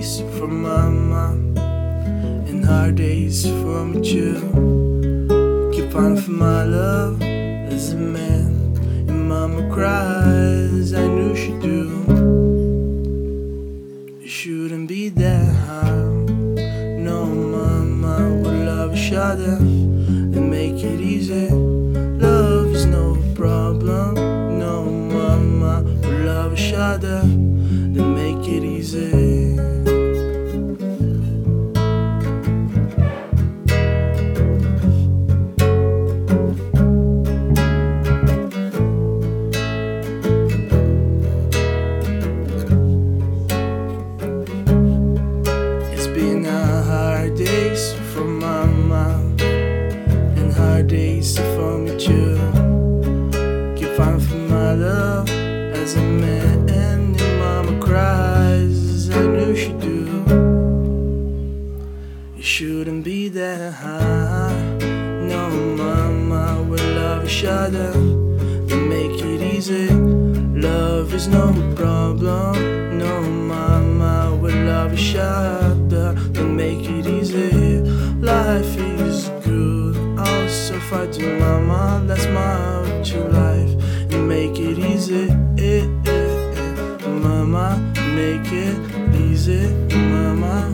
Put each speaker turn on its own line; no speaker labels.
days for mama and hard days me too. Keep on for my love as a man, and mama cries. I knew she'd do. It shouldn't be that hard. No, mama, we love each other mama and hard days for me too. Keep on for my love as a man and mama cries. I knew she'd do. It shouldn't be that hard. No, mama, we love each other. Then make it easy. Love is no problem. No, mama, we love each other. I'll suffer to mama. Let's smile to life and eh, eh, eh. make it easy. Mama, make it easy. Mama,